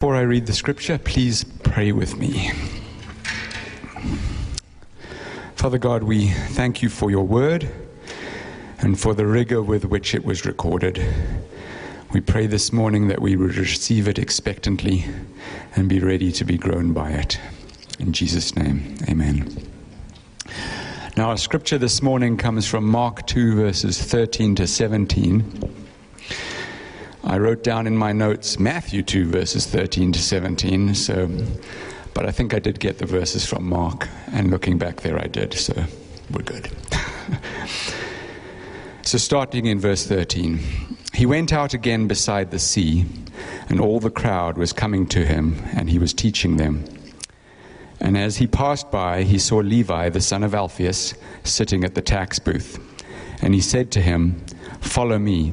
Before I read the scripture, please pray with me. Father God, we thank you for your word and for the rigor with which it was recorded. We pray this morning that we would receive it expectantly and be ready to be grown by it. In Jesus' name, amen. Now, our scripture this morning comes from Mark 2, verses 13 to 17. I wrote down in my notes Matthew 2, verses 13 to 17, so, but I think I did get the verses from Mark, and looking back there, I did, so we're good. so, starting in verse 13, he went out again beside the sea, and all the crowd was coming to him, and he was teaching them. And as he passed by, he saw Levi, the son of Alphaeus, sitting at the tax booth. And he said to him, Follow me.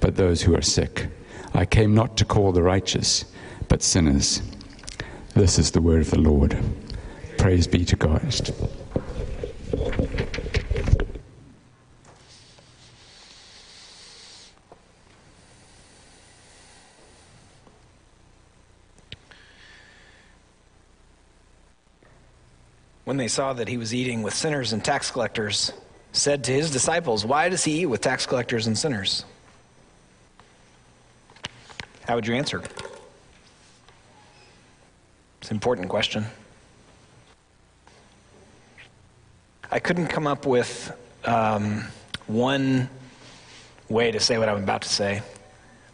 but those who are sick. I came not to call the righteous, but sinners. This is the word of the Lord. Praise be to God. When they saw that he was eating with sinners and tax collectors, said to his disciples, Why does he eat with tax collectors and sinners? How would you answer? It's an important question. I couldn't come up with um, one way to say what I'm about to say.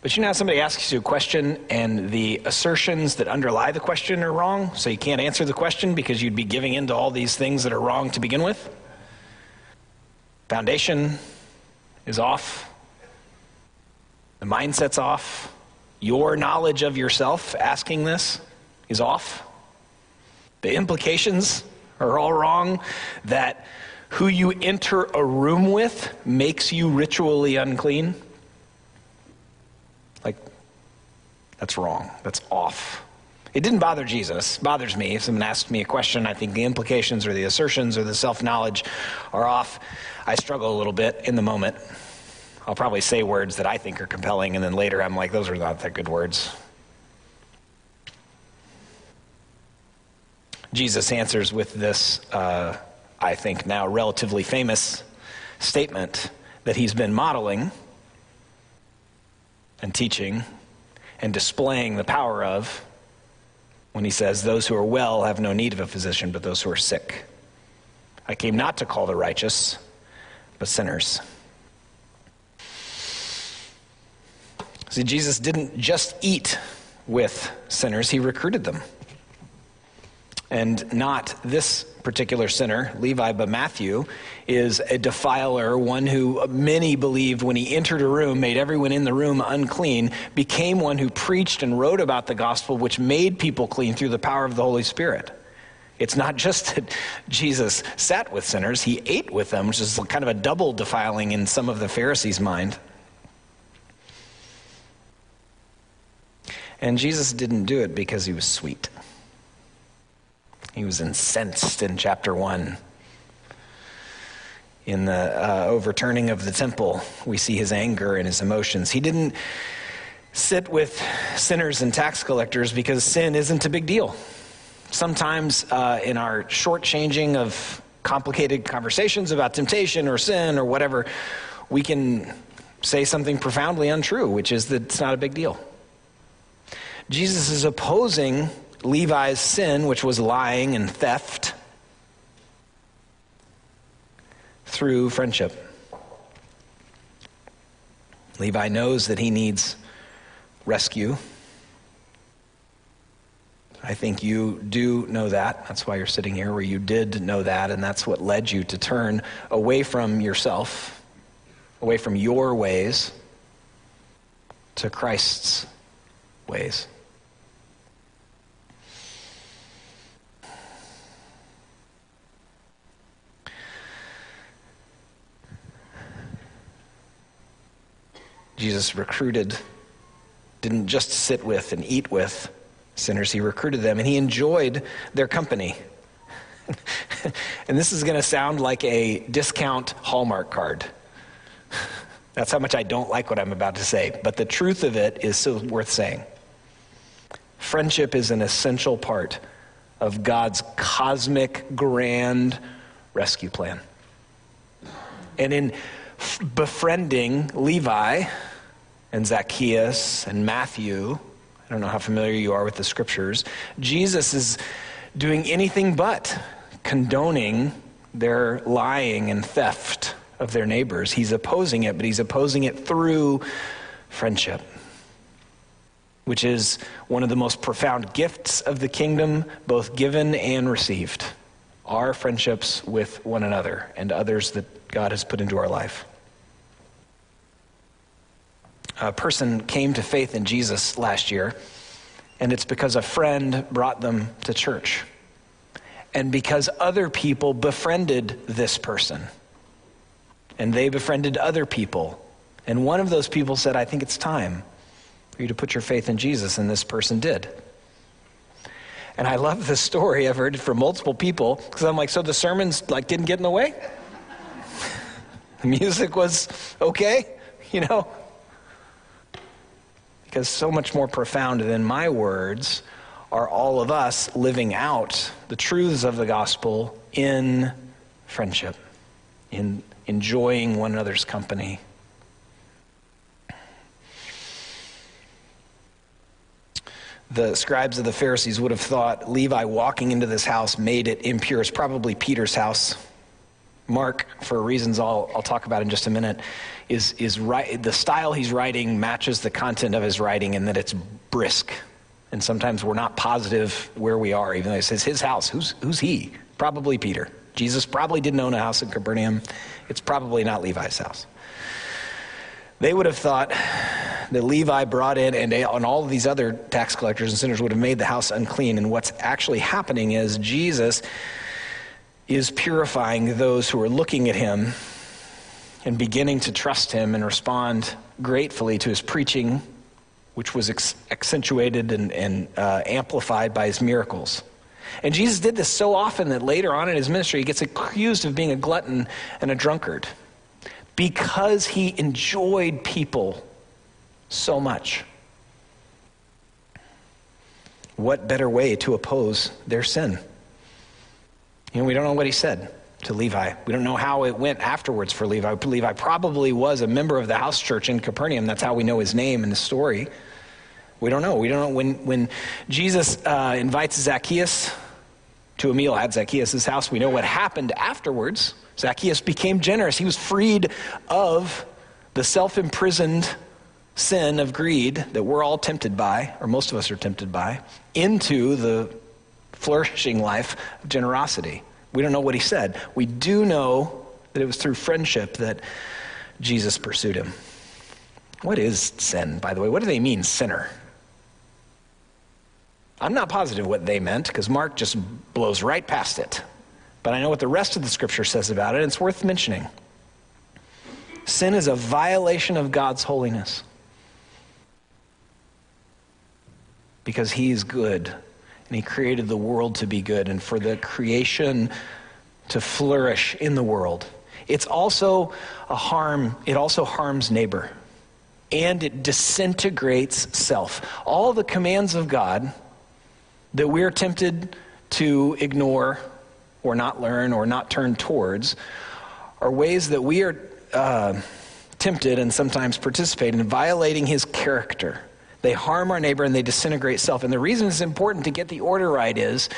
But you know somebody asks you a question and the assertions that underlie the question are wrong, so you can't answer the question because you'd be giving in to all these things that are wrong to begin with? Foundation is off, the mindset's off, your knowledge of yourself asking this is off. The implications are all wrong. That who you enter a room with makes you ritually unclean. Like, that's wrong. That's off. It didn't bother Jesus. It bothers me. If someone asks me a question, I think the implications or the assertions or the self knowledge are off. I struggle a little bit in the moment. I'll probably say words that I think are compelling, and then later I'm like, those are not that good words. Jesus answers with this, uh, I think, now relatively famous statement that he's been modeling and teaching and displaying the power of when he says, Those who are well have no need of a physician, but those who are sick. I came not to call the righteous, but sinners. See, Jesus didn't just eat with sinners, he recruited them. And not this particular sinner, Levi, but Matthew, is a defiler, one who many believed when he entered a room, made everyone in the room unclean, became one who preached and wrote about the gospel, which made people clean through the power of the Holy Spirit. It's not just that Jesus sat with sinners, he ate with them, which is kind of a double defiling in some of the Pharisees' mind. And Jesus didn't do it because he was sweet. He was incensed in chapter 1. In the uh, overturning of the temple, we see his anger and his emotions. He didn't sit with sinners and tax collectors because sin isn't a big deal. Sometimes uh, in our shortchanging of complicated conversations about temptation or sin or whatever, we can say something profoundly untrue, which is that it's not a big deal. Jesus is opposing Levi's sin, which was lying and theft, through friendship. Levi knows that he needs rescue. I think you do know that. That's why you're sitting here, where you did know that, and that's what led you to turn away from yourself, away from your ways, to Christ's ways. Jesus recruited, didn't just sit with and eat with sinners, he recruited them and he enjoyed their company. and this is going to sound like a discount Hallmark card. That's how much I don't like what I'm about to say, but the truth of it is so worth saying. Friendship is an essential part of God's cosmic grand rescue plan. And in befriending Levi and Zacchaeus and Matthew, I don't know how familiar you are with the scriptures, Jesus is doing anything but condoning their lying and theft of their neighbors. He's opposing it, but he's opposing it through friendship, which is one of the most profound gifts of the kingdom, both given and received. Our friendships with one another and others that God has put into our life. A person came to faith in Jesus last year, and it's because a friend brought them to church. And because other people befriended this person and they befriended other people. And one of those people said, I think it's time for you to put your faith in Jesus, and this person did. And I love this story. I've heard it from multiple people because I'm like, so the sermons like didn't get in the way? the music was okay, you know? Because so much more profound than my words are all of us living out the truths of the gospel in friendship, in enjoying one another's company. The scribes of the Pharisees would have thought Levi walking into this house made it impure. It's probably Peter's house. Mark, for reasons I'll, I'll talk about in just a minute, is, is right, the style he's writing matches the content of his writing in that it's brisk. And sometimes we're not positive where we are, even though he says his house. Who's, who's he? Probably Peter. Jesus probably didn't own a house in Capernaum. It's probably not Levi's house. They would have thought that Levi brought in, and, and all of these other tax collectors and sinners would have made the house unclean. And what's actually happening is Jesus is purifying those who are looking at him and beginning to trust him and respond gratefully to his preaching, which was accentuated and, and uh, amplified by his miracles. And Jesus did this so often that later on in his ministry, he gets accused of being a glutton and a drunkard because he enjoyed people so much. What better way to oppose their sin? You know, we don't know what he said to Levi. We don't know how it went afterwards for Levi. Levi probably was a member of the house church in Capernaum. That's how we know his name in the story. We don't know. We don't know. When, when Jesus uh, invites Zacchaeus to a meal at Zacchaeus' house, we know what happened afterwards. Zacchaeus became generous. He was freed of the self imprisoned sin of greed that we're all tempted by, or most of us are tempted by, into the flourishing life of generosity. We don't know what he said. We do know that it was through friendship that Jesus pursued him. What is sin, by the way? What do they mean, sinner? I'm not positive what they meant because Mark just blows right past it. But I know what the rest of the scripture says about it, and it's worth mentioning. Sin is a violation of God's holiness because He is good and He created the world to be good and for the creation to flourish in the world. It's also a harm, it also harms neighbor and it disintegrates self. All the commands of God that we're tempted to ignore or not learn or not turn towards are ways that we are uh, tempted and sometimes participate in violating his character. They harm our neighbor and they disintegrate self. And the reason it's important to get the order right is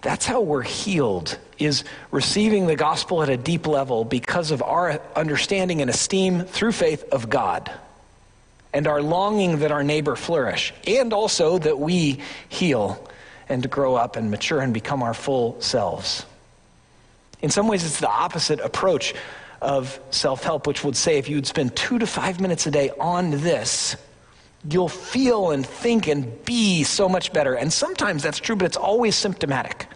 that's how we're healed is receiving the gospel at a deep level because of our understanding and esteem through faith of God and our longing that our neighbor flourish and also that we heal and grow up and mature and become our full selves. In some ways, it's the opposite approach of self help, which would say if you would spend two to five minutes a day on this, you'll feel and think and be so much better. And sometimes that's true, but it's always symptomatic.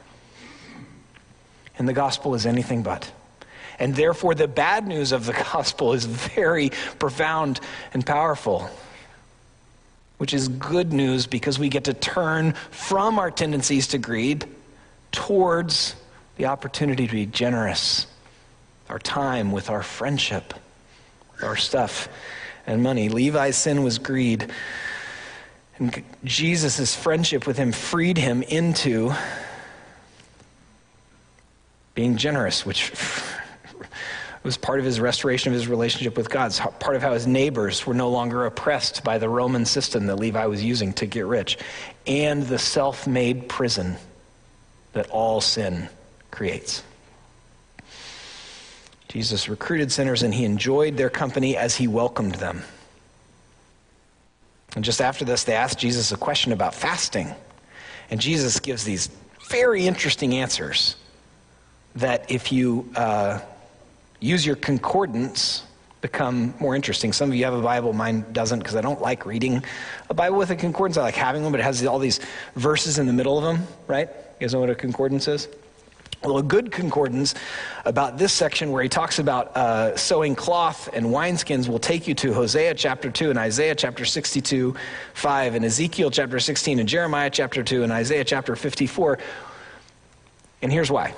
And the gospel is anything but. And therefore, the bad news of the gospel is very profound and powerful, which is good news because we get to turn from our tendencies to greed towards the opportunity to be generous, our time with our friendship, our stuff and money. Levi's sin was greed. And Jesus' friendship with him freed him into being generous, which was part of his restoration of his relationship with God. It's part of how his neighbors were no longer oppressed by the Roman system that Levi was using to get rich, and the self made prison that all sin creates. Jesus recruited sinners and he enjoyed their company as he welcomed them. And just after this, they asked Jesus a question about fasting. And Jesus gives these very interesting answers that, if you uh, use your concordance, become more interesting. Some of you have a Bible, mine doesn't because I don't like reading a Bible with a concordance. I like having one, but it has all these verses in the middle of them, right? You guys know what a concordance is? Well, a good concordance about this section where he talks about uh, sewing cloth and wineskins will take you to Hosea chapter 2 and Isaiah chapter 62, 5, and Ezekiel chapter 16 and Jeremiah chapter 2 and Isaiah chapter 54. And here's why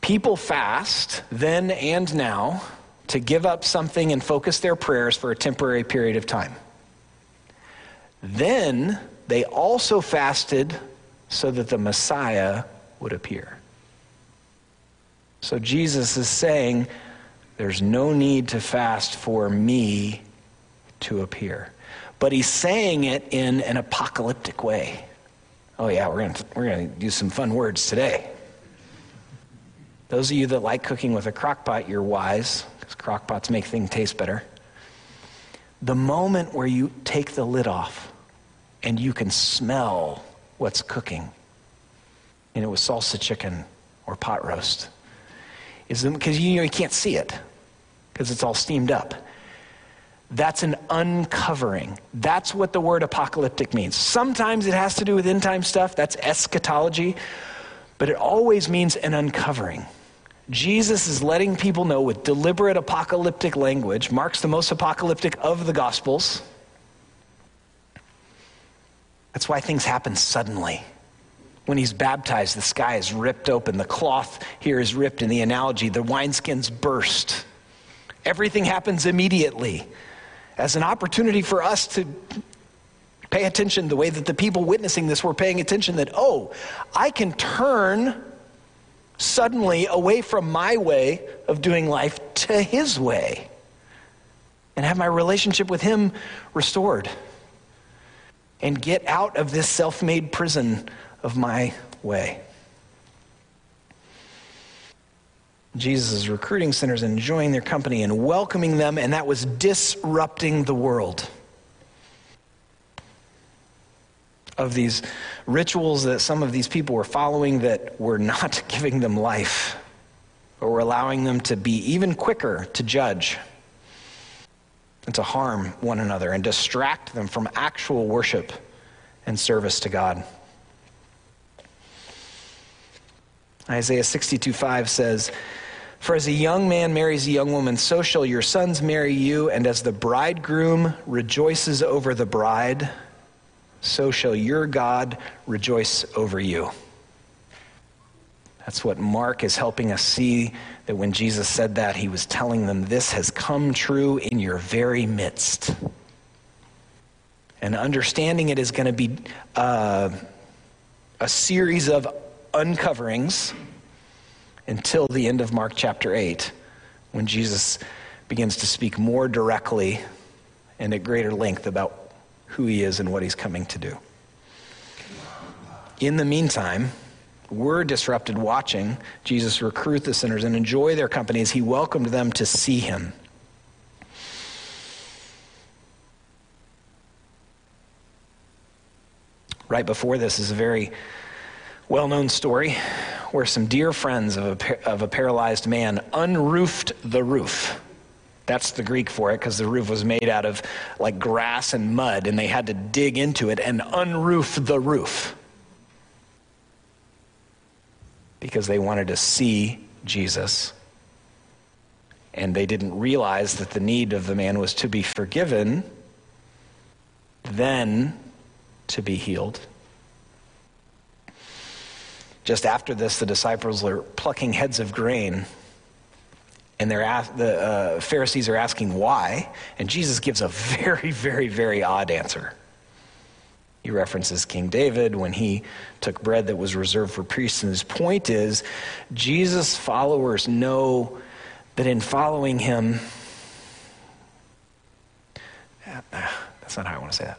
people fast then and now to give up something and focus their prayers for a temporary period of time. Then they also fasted so that the Messiah would appear. So Jesus is saying, there's no need to fast for me to appear. But he's saying it in an apocalyptic way. Oh, yeah, we're going we're to use some fun words today. Those of you that like cooking with a crock pot, you're wise, because crock pots make things taste better. The moment where you take the lid off and you can smell what's cooking and it was salsa chicken or pot roast. Because you, you can't see it because it's all steamed up. That's an uncovering. That's what the word apocalyptic means. Sometimes it has to do with end time stuff, that's eschatology, but it always means an uncovering. Jesus is letting people know with deliberate apocalyptic language, Mark's the most apocalyptic of the Gospels. That's why things happen suddenly when he's baptized, the sky is ripped open. The cloth here is ripped in the analogy. The wineskins burst. Everything happens immediately as an opportunity for us to pay attention the way that the people witnessing this were paying attention that, oh, I can turn suddenly away from my way of doing life to his way and have my relationship with him restored and get out of this self made prison of my way. Jesus is recruiting sinners enjoying their company and welcoming them, and that was disrupting the world. Of these rituals that some of these people were following that were not giving them life, or were allowing them to be even quicker to judge and to harm one another and distract them from actual worship and service to God. Isaiah 62 5 says, For as a young man marries a young woman, so shall your sons marry you, and as the bridegroom rejoices over the bride, so shall your God rejoice over you. That's what Mark is helping us see that when Jesus said that, he was telling them, This has come true in your very midst. And understanding it is going to be uh, a series of uncoverings until the end of Mark chapter 8, when Jesus begins to speak more directly and at greater length about who he is and what he's coming to do. In the meantime, we're disrupted watching Jesus recruit the sinners and enjoy their company as he welcomed them to see him. Right before this is a very well known story where some dear friends of a, of a paralyzed man unroofed the roof. That's the Greek for it because the roof was made out of like grass and mud, and they had to dig into it and unroof the roof because they wanted to see Jesus and they didn't realize that the need of the man was to be forgiven, then to be healed. Just after this, the disciples are plucking heads of grain, and ask, the uh, Pharisees are asking why, and Jesus gives a very, very, very odd answer. He references King David when he took bread that was reserved for priests, and his point is Jesus' followers know that in following him, that's not how I want to say that.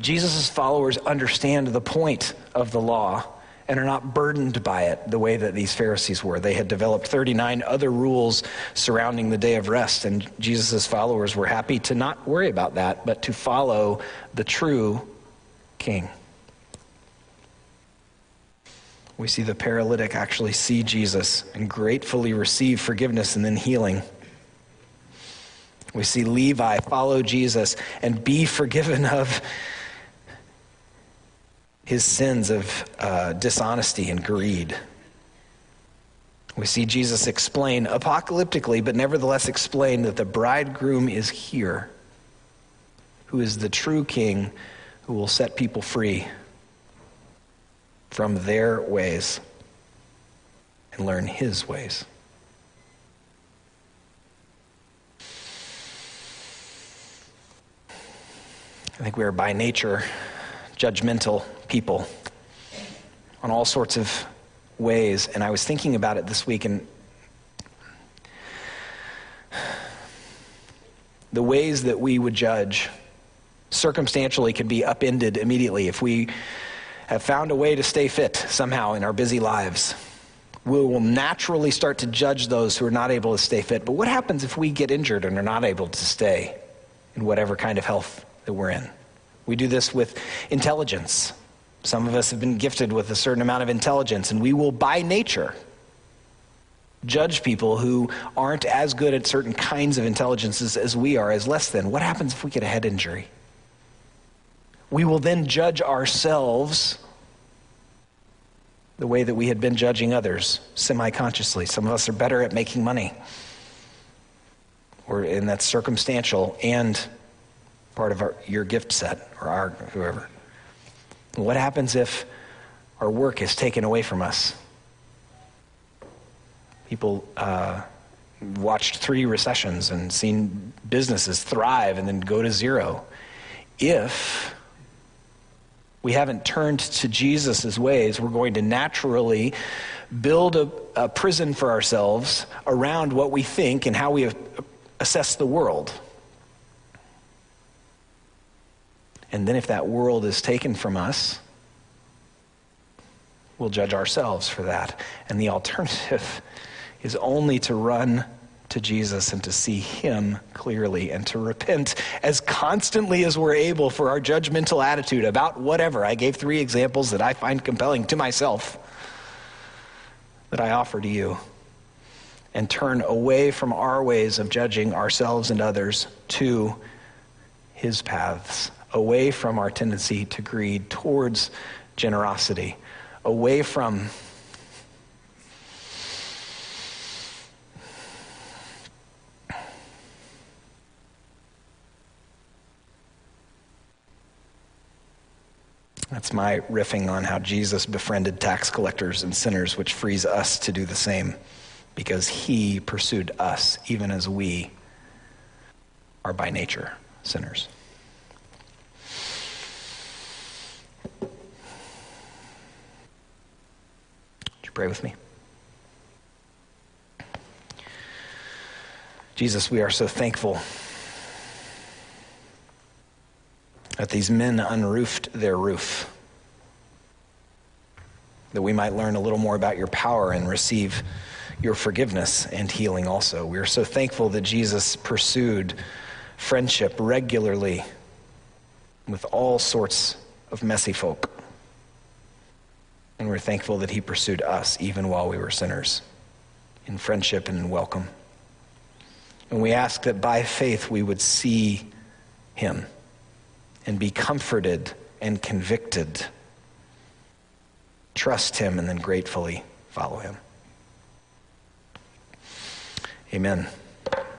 Jesus' followers understand the point of the law and are not burdened by it the way that these Pharisees were. They had developed 39 other rules surrounding the day of rest, and Jesus' followers were happy to not worry about that, but to follow the true king. We see the paralytic actually see Jesus and gratefully receive forgiveness and then healing. We see Levi follow Jesus and be forgiven of his sins of uh, dishonesty and greed. We see Jesus explain apocalyptically, but nevertheless explain that the bridegroom is here, who is the true king who will set people free from their ways and learn his ways. I think we are by nature judgmental people on all sorts of ways. And I was thinking about it this week, and the ways that we would judge circumstantially could be upended immediately if we have found a way to stay fit somehow in our busy lives. We will naturally start to judge those who are not able to stay fit. But what happens if we get injured and are not able to stay in whatever kind of health that we're in? We do this with intelligence. Some of us have been gifted with a certain amount of intelligence, and we will, by nature, judge people who aren't as good at certain kinds of intelligences as we are as less than. What happens if we get a head injury? We will then judge ourselves the way that we had been judging others semi consciously. Some of us are better at making money, or in that circumstantial and part of our, your gift set, or our whoever. What happens if our work is taken away from us? People uh, watched three recessions and seen businesses thrive and then go to zero. If we haven't turned to Jesus' ways, we're going to naturally build a, a prison for ourselves around what we think and how we assess the world. And then, if that world is taken from us, we'll judge ourselves for that. And the alternative is only to run to Jesus and to see Him clearly and to repent as constantly as we're able for our judgmental attitude about whatever. I gave three examples that I find compelling to myself that I offer to you. And turn away from our ways of judging ourselves and others to His paths away from our tendency to greed towards generosity, away from That's my riffing on how Jesus befriended tax collectors and sinners, which frees us to do the same because he pursued us, even as we are by nature sinners. Pray with me. Jesus, we are so thankful that these men unroofed their roof, that we might learn a little more about your power and receive your forgiveness and healing also. We are so thankful that Jesus pursued friendship regularly with all sorts of messy folk. And we're thankful that he pursued us even while we were sinners in friendship and in welcome. And we ask that by faith we would see him and be comforted and convicted. Trust him and then gratefully follow him. Amen.